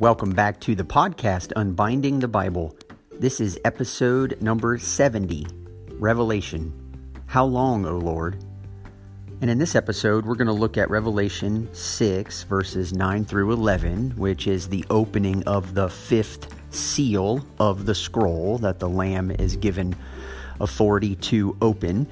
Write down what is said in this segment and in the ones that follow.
Welcome back to the podcast Unbinding the Bible. This is episode number 70 Revelation. How long, O Lord? And in this episode, we're going to look at Revelation 6, verses 9 through 11, which is the opening of the fifth seal of the scroll that the Lamb is given authority to open.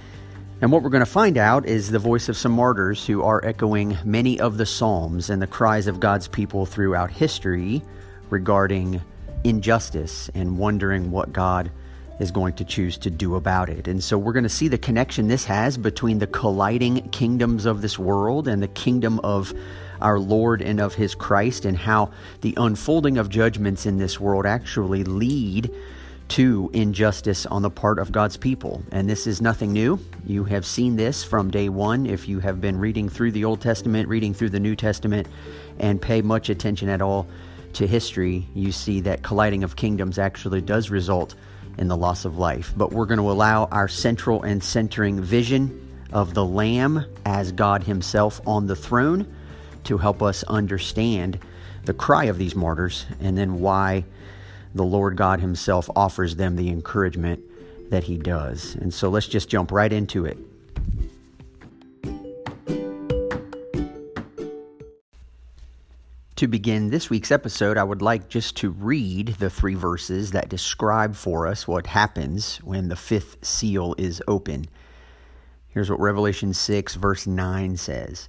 And what we're going to find out is the voice of some martyrs who are echoing many of the Psalms and the cries of God's people throughout history regarding injustice and wondering what God is going to choose to do about it. And so we're going to see the connection this has between the colliding kingdoms of this world and the kingdom of our Lord and of his Christ, and how the unfolding of judgments in this world actually lead to injustice on the part of God's people. And this is nothing new. You have seen this from day one if you have been reading through the Old Testament, reading through the New Testament, and pay much attention at all to history. You see that colliding of kingdoms actually does result in the loss of life. But we're going to allow our central and centering vision of the Lamb as God Himself on the throne to help us understand the cry of these martyrs and then why the Lord God Himself offers them the encouragement that He does. And so let's just jump right into it. To begin this week's episode, I would like just to read the three verses that describe for us what happens when the fifth seal is open. Here's what Revelation 6, verse 9 says.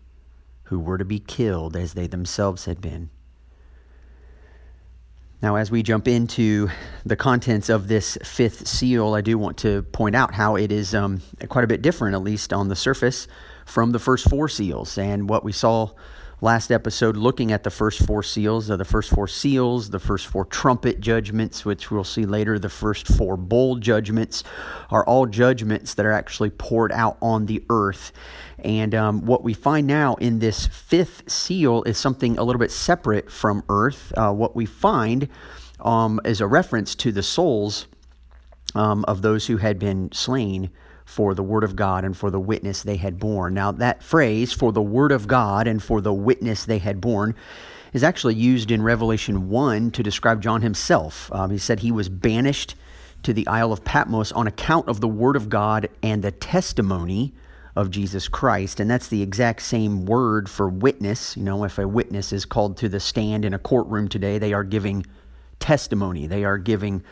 who were to be killed as they themselves had been. Now, as we jump into the contents of this fifth seal, I do want to point out how it is um, quite a bit different, at least on the surface, from the first four seals. And what we saw last episode looking at the first four seals, uh, the first four seals, the first four trumpet judgments, which we'll see later, the first four bowl judgments, are all judgments that are actually poured out on the earth. And um, what we find now in this fifth seal is something a little bit separate from earth. Uh, what we find um, is a reference to the souls um, of those who had been slain for the word of God and for the witness they had borne. Now, that phrase, for the word of God and for the witness they had borne, is actually used in Revelation 1 to describe John himself. Um, he said he was banished to the Isle of Patmos on account of the word of God and the testimony of Jesus Christ. And that's the exact same word for witness. You know, if a witness is called to the stand in a courtroom today, they are giving testimony, they are giving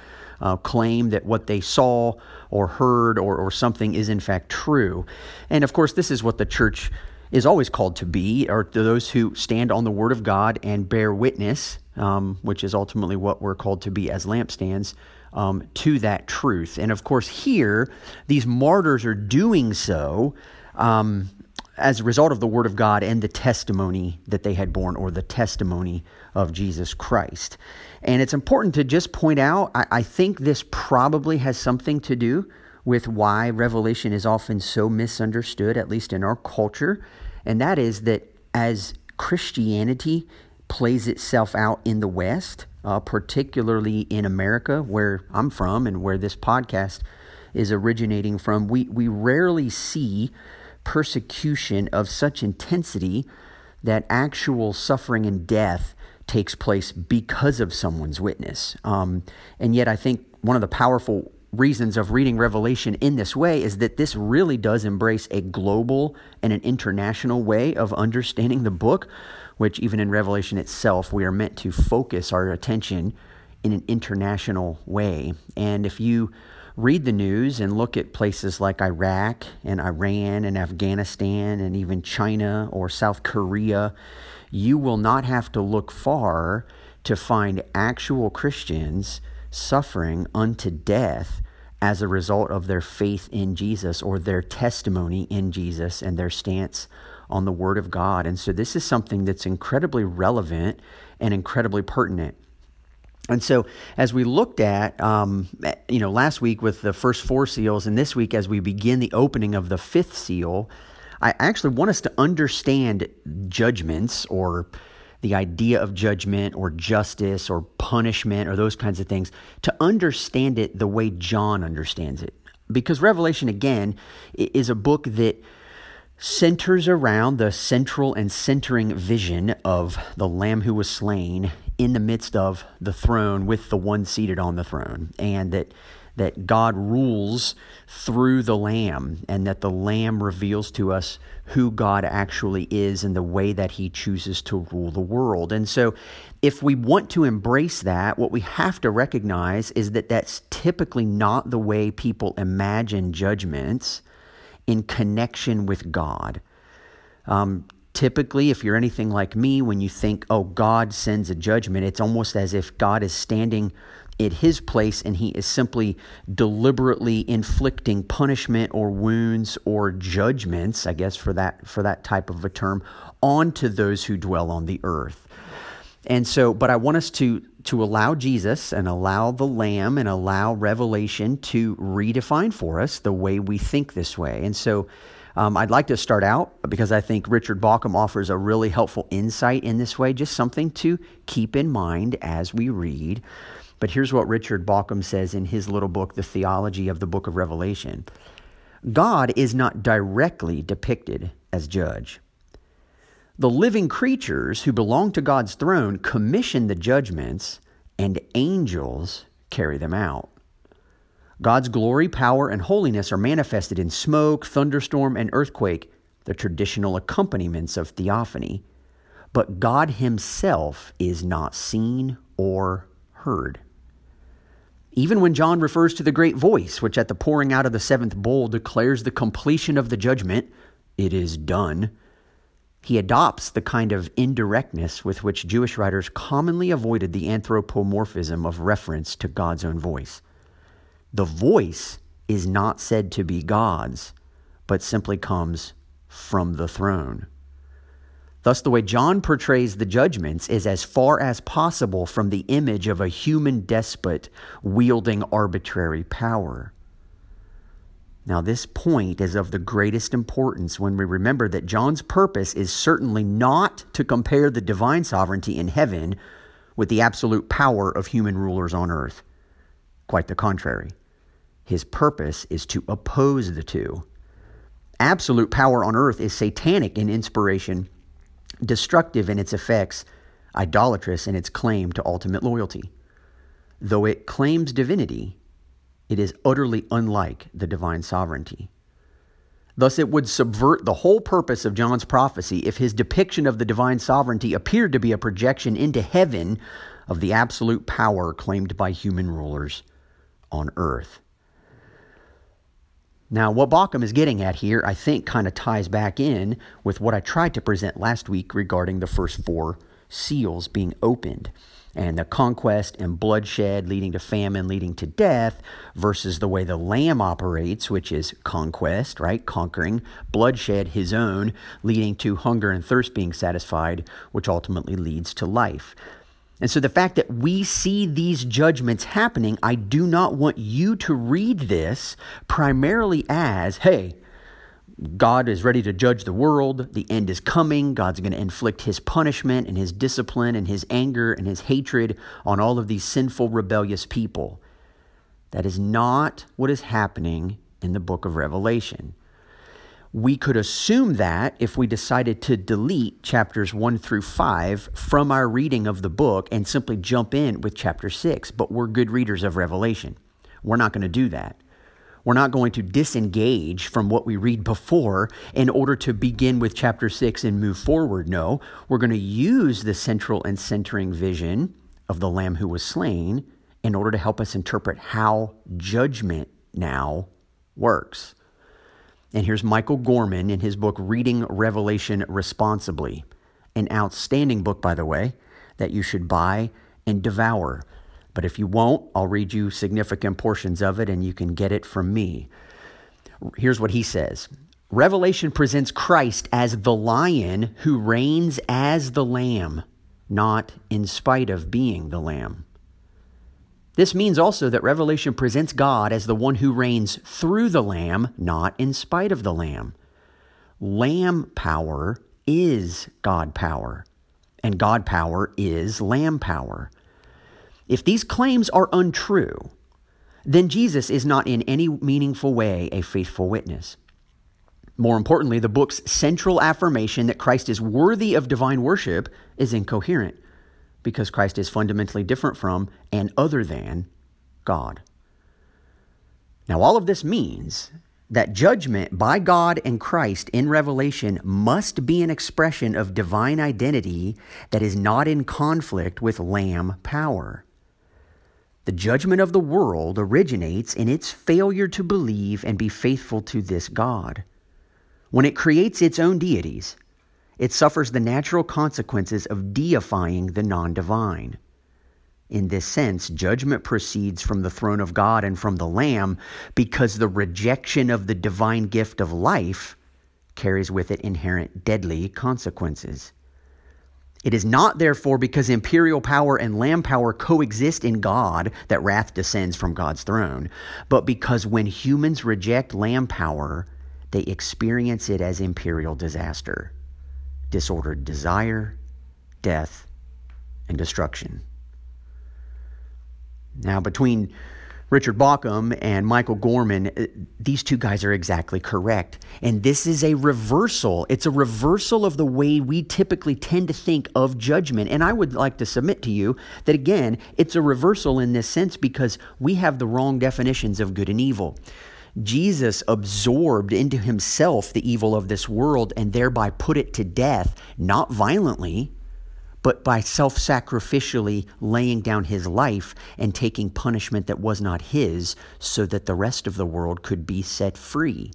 uh, claim that what they saw or heard or, or something is in fact true. And of course, this is what the church is always called to be, or to those who stand on the Word of God and bear witness, um, which is ultimately what we're called to be as lampstands, um, to that truth. And of course, here, these martyrs are doing so um, as a result of the Word of God and the testimony that they had borne, or the testimony of Jesus Christ. And it's important to just point out, I, I think this probably has something to do with why Revelation is often so misunderstood, at least in our culture. And that is that as Christianity plays itself out in the West, uh, particularly in America, where I'm from and where this podcast is originating from, we, we rarely see persecution of such intensity that actual suffering and death takes place because of someone's witness. Um, and yet, I think one of the powerful reasons of reading Revelation in this way is that this really does embrace a global and an international way of understanding the book, which, even in Revelation itself, we are meant to focus our attention in an international way. And if you read the news and look at places like Iraq and Iran and Afghanistan and even China or South Korea, you will not have to look far to find actual Christians suffering unto death as a result of their faith in Jesus or their testimony in Jesus and their stance on the Word of God. And so this is something that's incredibly relevant and incredibly pertinent. And so, as we looked at, um, you know, last week with the first four seals, and this week as we begin the opening of the fifth seal, I actually want us to understand judgments or the idea of judgment or justice or punishment or those kinds of things, to understand it the way John understands it. Because Revelation, again, is a book that centers around the central and centering vision of the Lamb who was slain in the midst of the throne with the one seated on the throne, and that that God rules through the Lamb, and that the Lamb reveals to us who God actually is and the way that He chooses to rule the world. And so, if we want to embrace that, what we have to recognize is that that's typically not the way people imagine judgments in connection with God. Um, typically, if you're anything like me, when you think, oh, God sends a judgment, it's almost as if God is standing at his place and he is simply deliberately inflicting punishment or wounds or judgments, I guess for that for that type of a term, onto those who dwell on the earth. And so, but I want us to to allow Jesus and allow the Lamb and allow Revelation to redefine for us the way we think this way. And so, um, I'd like to start out because I think Richard Bauckham offers a really helpful insight in this way, just something to keep in mind as we read. But here's what Richard Bauckham says in his little book, The Theology of the Book of Revelation God is not directly depicted as judge. The living creatures who belong to God's throne commission the judgments, and angels carry them out. God's glory, power, and holiness are manifested in smoke, thunderstorm, and earthquake, the traditional accompaniments of theophany. But God Himself is not seen or heard. Even when John refers to the great voice, which at the pouring out of the seventh bowl declares the completion of the judgment, it is done he adopts the kind of indirectness with which Jewish writers commonly avoided the anthropomorphism of reference to God's own voice. The voice is not said to be God's, but simply comes from the throne. Thus, the way John portrays the judgments is as far as possible from the image of a human despot wielding arbitrary power. Now, this point is of the greatest importance when we remember that John's purpose is certainly not to compare the divine sovereignty in heaven with the absolute power of human rulers on earth. Quite the contrary. His purpose is to oppose the two. Absolute power on earth is satanic in inspiration, destructive in its effects, idolatrous in its claim to ultimate loyalty. Though it claims divinity, it is utterly unlike the divine sovereignty. Thus, it would subvert the whole purpose of John's prophecy if his depiction of the divine sovereignty appeared to be a projection into heaven of the absolute power claimed by human rulers on earth. Now, what Bauckham is getting at here, I think, kind of ties back in with what I tried to present last week regarding the first four seals being opened and the conquest and bloodshed leading to famine, leading to death, versus the way the Lamb operates, which is conquest, right? Conquering, bloodshed, his own, leading to hunger and thirst being satisfied, which ultimately leads to life. And so the fact that we see these judgments happening, I do not want you to read this primarily as, hey, God is ready to judge the world. The end is coming. God's going to inflict his punishment and his discipline and his anger and his hatred on all of these sinful, rebellious people. That is not what is happening in the book of Revelation. We could assume that if we decided to delete chapters 1 through 5 from our reading of the book and simply jump in with chapter 6, but we're good readers of Revelation. We're not going to do that. We're not going to disengage from what we read before in order to begin with chapter 6 and move forward. No, we're going to use the central and centering vision of the Lamb who was slain in order to help us interpret how judgment now works. And here's Michael Gorman in his book, Reading Revelation Responsibly, an outstanding book, by the way, that you should buy and devour. But if you won't, I'll read you significant portions of it and you can get it from me. Here's what he says Revelation presents Christ as the lion who reigns as the lamb, not in spite of being the lamb. This means also that Revelation presents God as the one who reigns through the Lamb, not in spite of the Lamb. Lamb power is God power, and God power is Lamb power. If these claims are untrue, then Jesus is not in any meaningful way a faithful witness. More importantly, the book's central affirmation that Christ is worthy of divine worship is incoherent because Christ is fundamentally different from and other than God. Now, all of this means that judgment by God and Christ in Revelation must be an expression of divine identity that is not in conflict with Lamb power. The judgment of the world originates in its failure to believe and be faithful to this God. When it creates its own deities, it suffers the natural consequences of deifying the non divine. In this sense, judgment proceeds from the throne of God and from the Lamb because the rejection of the divine gift of life carries with it inherent deadly consequences. It is not, therefore, because imperial power and lamb power coexist in God that wrath descends from God's throne, but because when humans reject lamb power, they experience it as imperial disaster, disordered desire, death, and destruction. Now, between Richard Bauckham and Michael Gorman, uh, these two guys are exactly correct. And this is a reversal. It's a reversal of the way we typically tend to think of judgment. And I would like to submit to you that, again, it's a reversal in this sense because we have the wrong definitions of good and evil. Jesus absorbed into himself the evil of this world and thereby put it to death, not violently, but by self sacrificially laying down his life and taking punishment that was not his so that the rest of the world could be set free.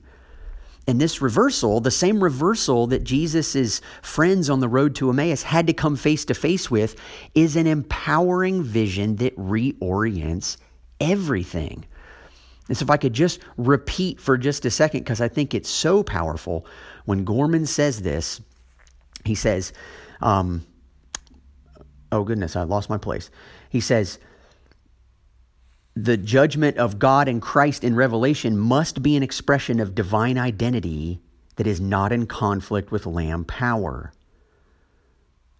And this reversal, the same reversal that Jesus' friends on the road to Emmaus had to come face to face with, is an empowering vision that reorients everything. And so, if I could just repeat for just a second, because I think it's so powerful, when Gorman says this, he says, um, Oh, goodness, I lost my place. He says, The judgment of God and Christ in Revelation must be an expression of divine identity that is not in conflict with Lamb power.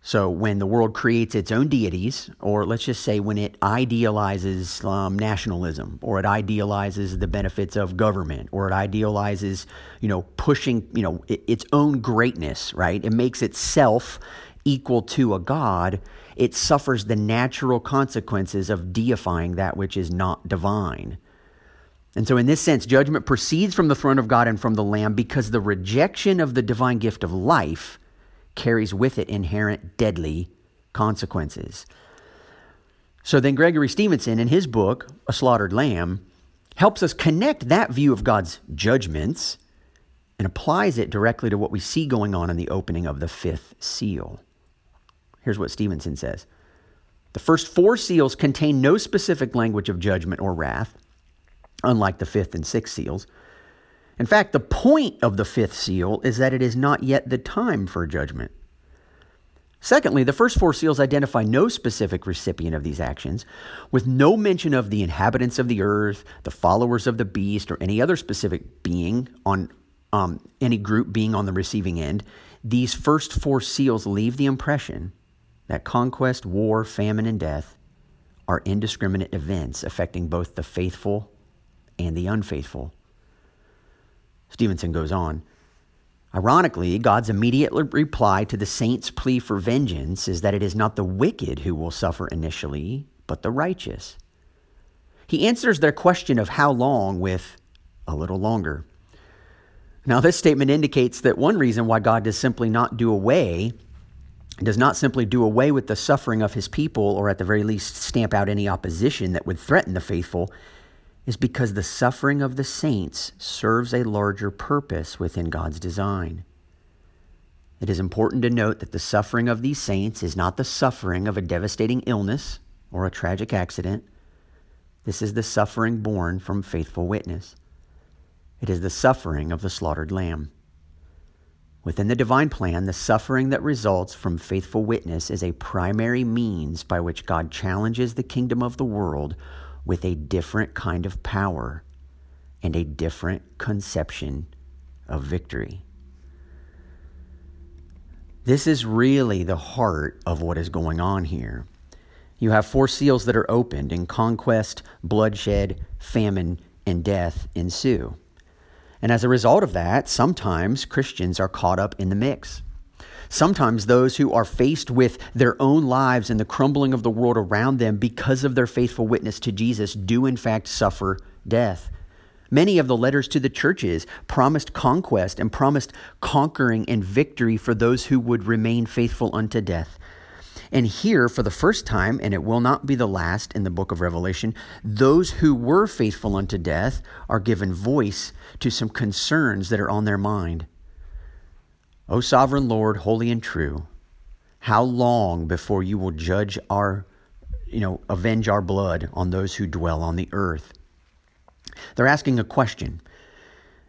So, when the world creates its own deities, or let's just say when it idealizes um, nationalism, or it idealizes the benefits of government, or it idealizes, you know, pushing, you know, it, its own greatness, right? It makes itself equal to a god. It suffers the natural consequences of deifying that which is not divine. And so, in this sense, judgment proceeds from the throne of God and from the Lamb because the rejection of the divine gift of life carries with it inherent deadly consequences. So then, Gregory Stevenson, in his book, A Slaughtered Lamb, helps us connect that view of God's judgments and applies it directly to what we see going on in the opening of the fifth seal. Here's what Stevenson says The first four seals contain no specific language of judgment or wrath, unlike the fifth and sixth seals. In fact, the point of the fifth seal is that it is not yet the time for judgment. Secondly, the first four seals identify no specific recipient of these actions, with no mention of the inhabitants of the earth, the followers of the beast, or any other specific being on um, any group being on the receiving end. These first four seals leave the impression that conquest, war, famine, and death are indiscriminate events affecting both the faithful and the unfaithful. Stevenson goes on. Ironically, God's immediate reply to the saints' plea for vengeance is that it is not the wicked who will suffer initially, but the righteous. He answers their question of how long with a little longer. Now, this statement indicates that one reason why God does simply not do away, does not simply do away with the suffering of his people, or at the very least stamp out any opposition that would threaten the faithful, is because the suffering of the saints serves a larger purpose within God's design. It is important to note that the suffering of these saints is not the suffering of a devastating illness or a tragic accident. This is the suffering born from faithful witness. It is the suffering of the slaughtered lamb. Within the divine plan, the suffering that results from faithful witness is a primary means by which God challenges the kingdom of the world with a different kind of power and a different conception of victory. This is really the heart of what is going on here. You have four seals that are opened, and conquest, bloodshed, famine, and death ensue. And as a result of that, sometimes Christians are caught up in the mix. Sometimes those who are faced with their own lives and the crumbling of the world around them because of their faithful witness to Jesus do, in fact, suffer death. Many of the letters to the churches promised conquest and promised conquering and victory for those who would remain faithful unto death. And here, for the first time, and it will not be the last in the book of Revelation, those who were faithful unto death are given voice to some concerns that are on their mind. O sovereign Lord, holy and true, how long before you will judge our, you know, avenge our blood on those who dwell on the earth? They're asking a question.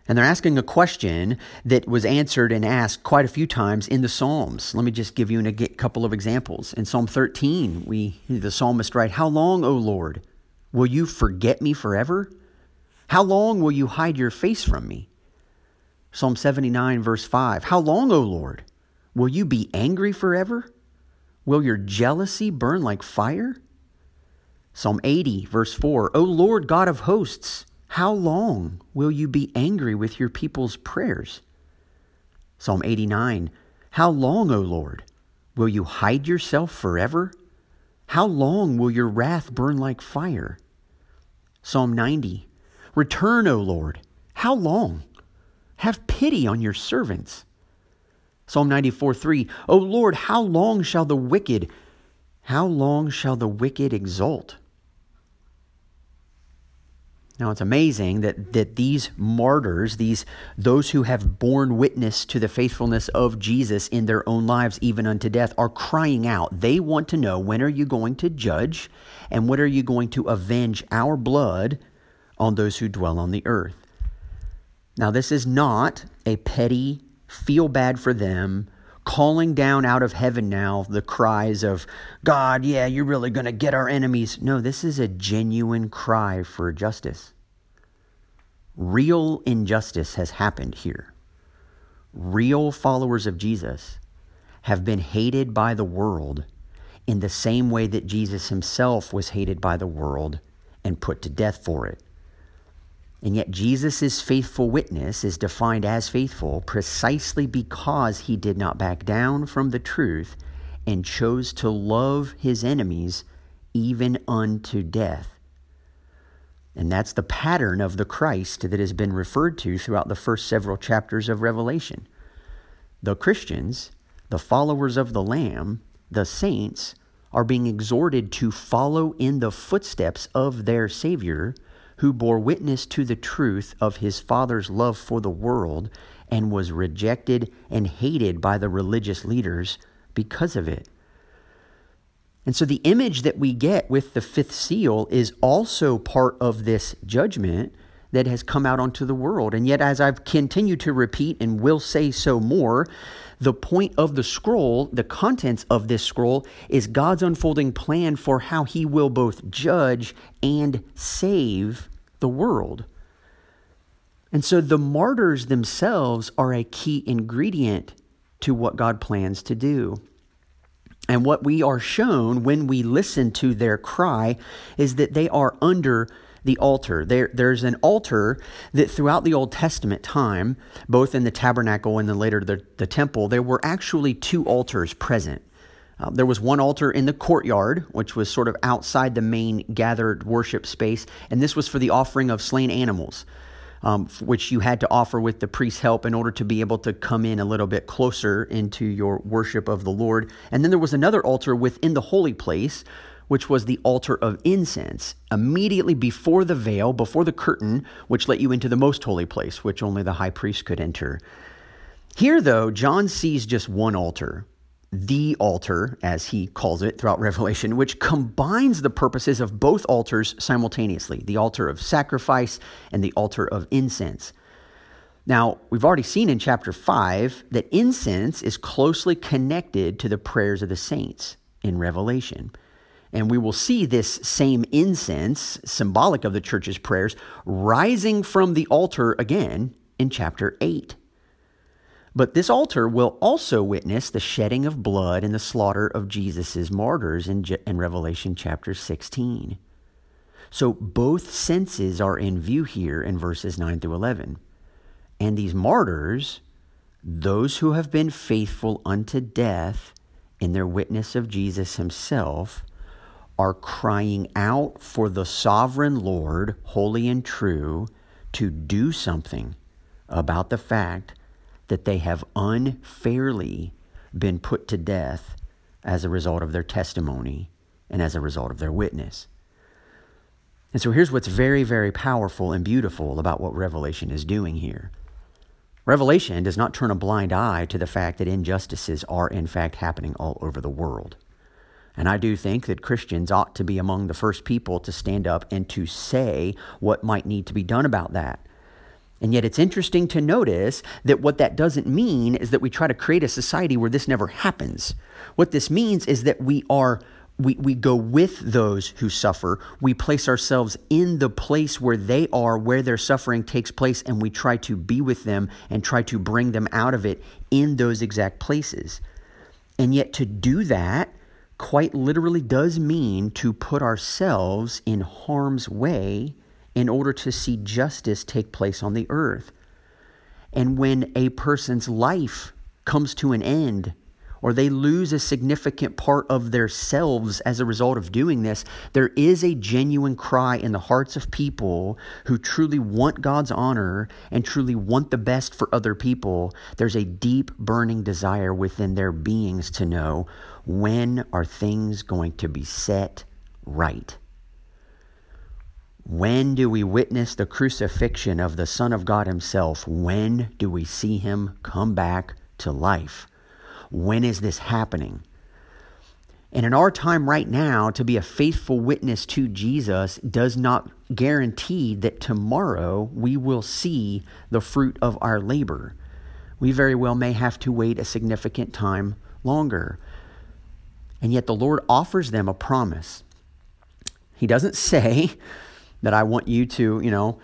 And they're asking a question that was answered and asked quite a few times in the Psalms. Let me just give you a couple of examples. In Psalm 13, we the psalmist write, "How long, O Lord, will you forget me forever? How long will you hide your face from me?" Psalm 79 verse 5, "How long, O Lord, will you be angry forever? Will your jealousy burn like fire?" Psalm 80 verse 4, "O Lord God of hosts, how long will you be angry with your people's prayers? Psalm 89 How long, O Lord, will you hide yourself forever? How long will your wrath burn like fire? Psalm 90 Return, O Lord, how long? Have pity on your servants. Psalm 94 3 O Lord, how long shall the wicked, how long shall the wicked exult? Now it's amazing that, that these martyrs, these those who have borne witness to the faithfulness of Jesus in their own lives, even unto death, are crying out. They want to know when are you going to judge and when are you going to avenge our blood on those who dwell on the earth. Now this is not a petty, feel bad for them, calling down out of heaven now the cries of, God, yeah, you're really going to get our enemies. No, this is a genuine cry for justice. Real injustice has happened here. Real followers of Jesus have been hated by the world in the same way that Jesus himself was hated by the world and put to death for it. And yet, Jesus' faithful witness is defined as faithful precisely because he did not back down from the truth and chose to love his enemies even unto death. And that's the pattern of the Christ that has been referred to throughout the first several chapters of Revelation. The Christians, the followers of the Lamb, the saints, are being exhorted to follow in the footsteps of their Savior who bore witness to the truth of his Father's love for the world and was rejected and hated by the religious leaders because of it. And so the image that we get with the fifth seal is also part of this judgment that has come out onto the world. And yet, as I've continued to repeat and will say so more, the point of the scroll, the contents of this scroll, is God's unfolding plan for how he will both judge and save the world. And so the martyrs themselves are a key ingredient to what God plans to do. And what we are shown when we listen to their cry is that they are under the altar. There, there's an altar that throughout the Old Testament time, both in the tabernacle and then later the, the temple, there were actually two altars present. Uh, there was one altar in the courtyard, which was sort of outside the main gathered worship space, and this was for the offering of slain animals, um, which you had to offer with the priest's help in order to be able to come in a little bit closer into your worship of the Lord. And then there was another altar within the holy place, which was the altar of incense, immediately before the veil, before the curtain, which let you into the most holy place, which only the high priest could enter. Here, though, John sees just one altar the altar, as he calls it throughout Revelation, which combines the purposes of both altars simultaneously the altar of sacrifice and the altar of incense. Now, we've already seen in chapter 5 that incense is closely connected to the prayers of the saints in Revelation. And we will see this same incense, symbolic of the church's prayers, rising from the altar again in chapter 8. But this altar will also witness the shedding of blood and the slaughter of Jesus' martyrs in, in Revelation chapter 16. So both senses are in view here in verses 9 through 11. And these martyrs, those who have been faithful unto death in their witness of Jesus himself, are crying out for the sovereign Lord, holy and true, to do something about the fact that they have unfairly been put to death as a result of their testimony and as a result of their witness. And so here's what's very, very powerful and beautiful about what Revelation is doing here. Revelation does not turn a blind eye to the fact that injustices are, in fact, happening all over the world. And I do think that Christians ought to be among the first people to stand up and to say what might need to be done about that. And yet, it's interesting to notice that what that doesn't mean is that we try to create a society where this never happens. What this means is that we are. We, we go with those who suffer. We place ourselves in the place where they are, where their suffering takes place, and we try to be with them and try to bring them out of it in those exact places. And yet, to do that quite literally does mean to put ourselves in harm's way in order to see justice take place on the earth. And when a person's life comes to an end, or they lose a significant part of their selves as a result of doing this, there is a genuine cry in the hearts of people who truly want God's honor and truly want the best for other people. There's a deep burning desire within their beings to know when are things going to be set right? When do we witness the crucifixion of the Son of God Himself? When do we see Him come back to life? When is this happening? And in our time right now, to be a faithful witness to Jesus does not guarantee that tomorrow we will see the fruit of our labor. We very well may have to wait a significant time longer. And yet the Lord offers them a promise. He doesn't say, that I want you to, you know,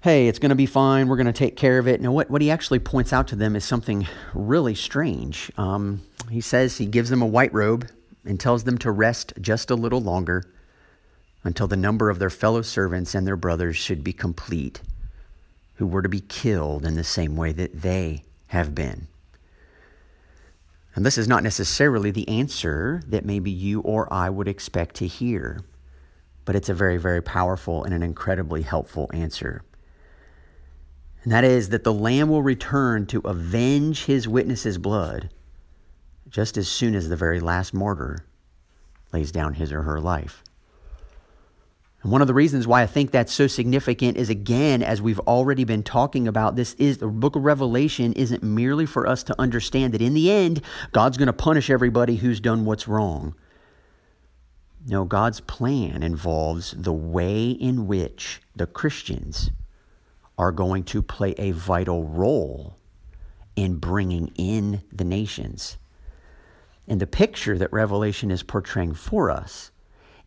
hey, it's going to be fine. We're going to take care of it. No, what, what he actually points out to them is something really strange. Um, he says he gives them a white robe and tells them to rest just a little longer until the number of their fellow servants and their brothers should be complete, who were to be killed in the same way that they have been. And this is not necessarily the answer that maybe you or I would expect to hear but it's a very, very powerful and an incredibly helpful answer. And that is that the Lamb will return to avenge his witness's blood just as soon as the very last martyr lays down his or her life. And one of the reasons why I think that's so significant is again, as we've already been talking about, this is the book of Revelation isn't merely for us to understand that in the end, God's going to punish everybody who's done what's wrong. No, God's plan involves the way in which the Christians are going to play a vital role in bringing in the nations. And the picture that Revelation is portraying for us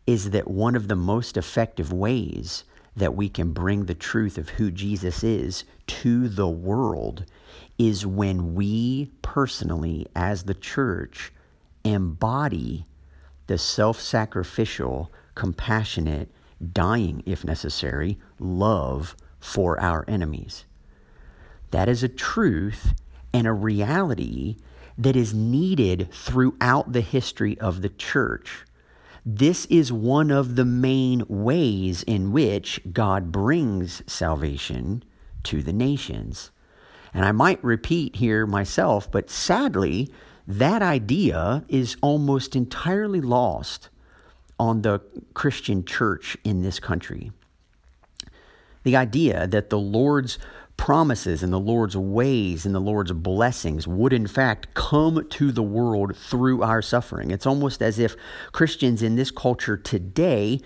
is that one of the most effective ways that we can bring the truth of who Jesus is to the world is when we personally, as the church, embody the self sacrificial, compassionate, dying, if necessary, love for our enemies. That is a truth and a reality that is needed throughout the history of the church. This is one of the main ways in which God brings salvation to the nations. And I might repeat here myself, but sadly, that idea is almost entirely lost on the Christian church in this country. The idea that the Lord's promises and the Lord's ways and the Lord's blessings would, in fact, come to the world through our suffering. It's almost as if Christians in this culture today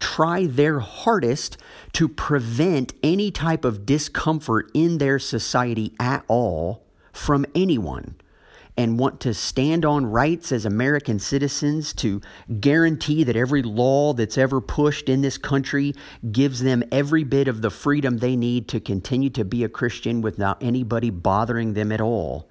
try their hardest to prevent any type of discomfort in their society at all from anyone and want to stand on rights as American citizens to guarantee that every law that's ever pushed in this country gives them every bit of the freedom they need to continue to be a Christian without anybody bothering them at all.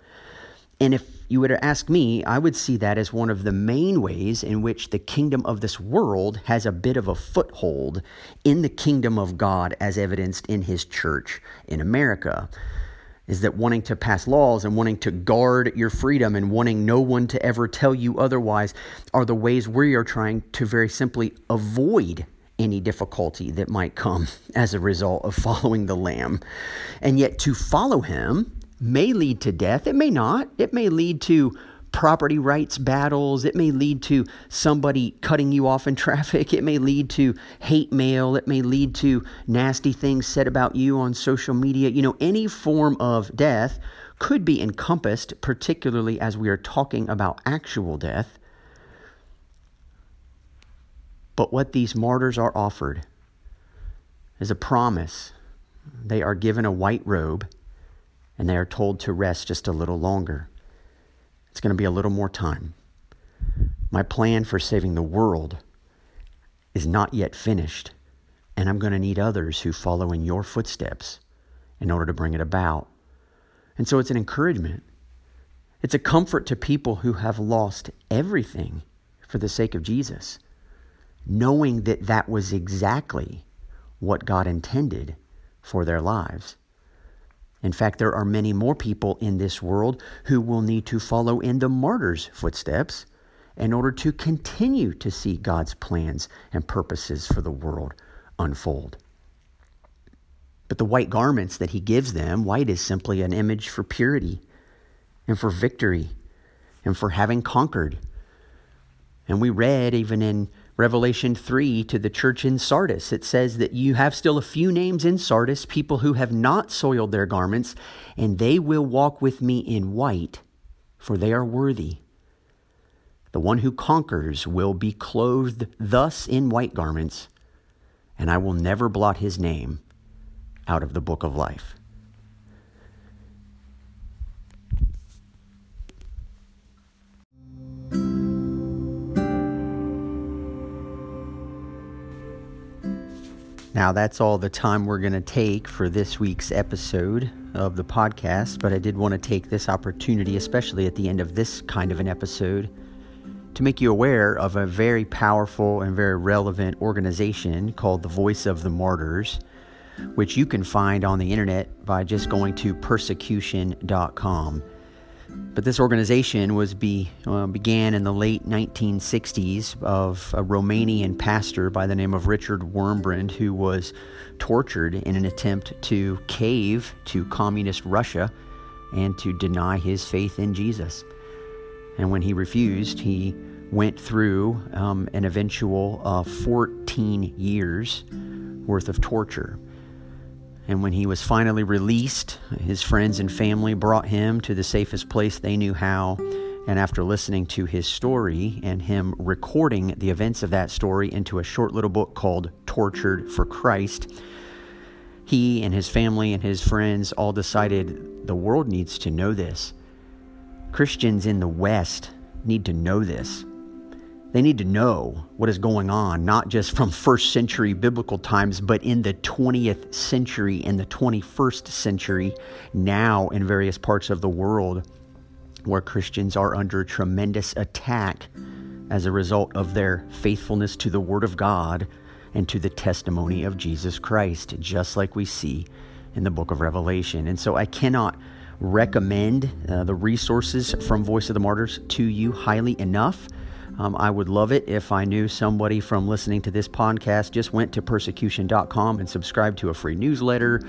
And if you were to ask me, I would see that as one of the main ways in which the kingdom of this world has a bit of a foothold in the kingdom of God, as evidenced in his church in America. Is that wanting to pass laws and wanting to guard your freedom and wanting no one to ever tell you otherwise are the ways we are trying to very simply avoid any difficulty that might come as a result of following the Lamb. And yet, to follow him may lead to death. It may not. It may lead to property rights battles. It may lead to somebody cutting you off in traffic. It may lead to hate mail. It may lead to nasty things said about you on social media. You know, any form of death could be encompassed, particularly as we are talking about actual death. But what these martyrs are offered is a promise. They are given a white robe and they are told to rest just a little longer. It's going to be a little more time. My plan for saving the world is not yet finished, and I'm going to need others who follow in your footsteps in order to bring it about. And so it's an encouragement. It's a comfort to people who have lost everything for the sake of Jesus, knowing that that was exactly what God intended for their lives. In fact, there are many more people in this world who will need to follow in the martyr's footsteps in order to continue to see God's plans and purposes for the world unfold. But the white garments that he gives them, white is simply an image for purity and for victory and for having conquered. And we read even in Revelation 3 to the church in Sardis. It says that you have still a few names in Sardis, people who have not soiled their garments, and they will walk with me in white, for they are worthy. The one who conquers will be clothed thus in white garments, and I will never blot his name out of the book of life. Now, that's all the time we're going to take for this week's episode of the podcast, but I did want to take this opportunity, especially at the end of this kind of an episode, to make you aware of a very powerful and very relevant organization called the Voice of the Martyrs, which you can find on the internet by just going to persecution.com. But this organization was be, uh, began in the late 1960s of a Romanian pastor by the name of Richard Wurmbrand who was tortured in an attempt to cave to communist Russia and to deny his faith in Jesus. And when he refused, he went through um, an eventual uh, 14 years worth of torture. And when he was finally released, his friends and family brought him to the safest place they knew how. And after listening to his story and him recording the events of that story into a short little book called Tortured for Christ, he and his family and his friends all decided the world needs to know this. Christians in the West need to know this. They need to know what is going on, not just from first century biblical times, but in the 20th century and the 21st century, now in various parts of the world where Christians are under tremendous attack as a result of their faithfulness to the Word of God and to the testimony of Jesus Christ, just like we see in the book of Revelation. And so I cannot recommend uh, the resources from Voice of the Martyrs to you highly enough. Um, I would love it if I knew somebody from listening to this podcast just went to persecution.com and subscribed to a free newsletter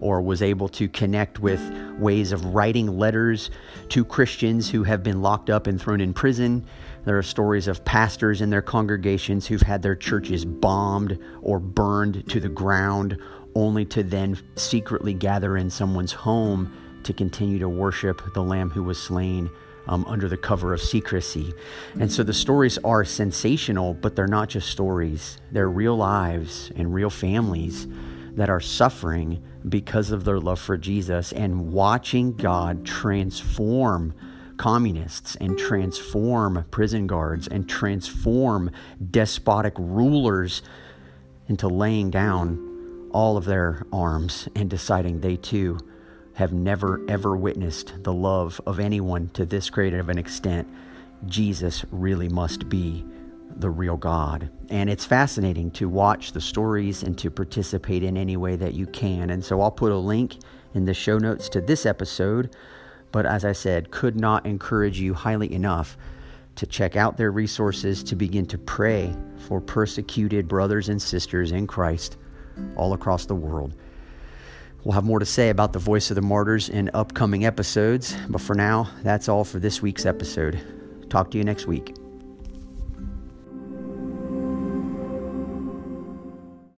or was able to connect with ways of writing letters to Christians who have been locked up and thrown in prison. There are stories of pastors in their congregations who've had their churches bombed or burned to the ground, only to then secretly gather in someone's home to continue to worship the Lamb who was slain um, under the cover of secrecy. And so the stories are sensational, but they're not just stories, they're real lives and real families that are suffering because of their love for Jesus and watching God transform communists and transform prison guards and transform despotic rulers into laying down all of their arms and deciding they too have never ever witnessed the love of anyone to this great of an extent. Jesus really must be the real God. And it's fascinating to watch the stories and to participate in any way that you can. And so I'll put a link in the show notes to this episode. But as I said, could not encourage you highly enough to check out their resources to begin to pray for persecuted brothers and sisters in Christ all across the world. We'll have more to say about the voice of the martyrs in upcoming episodes, but for now, that's all for this week's episode. Talk to you next week.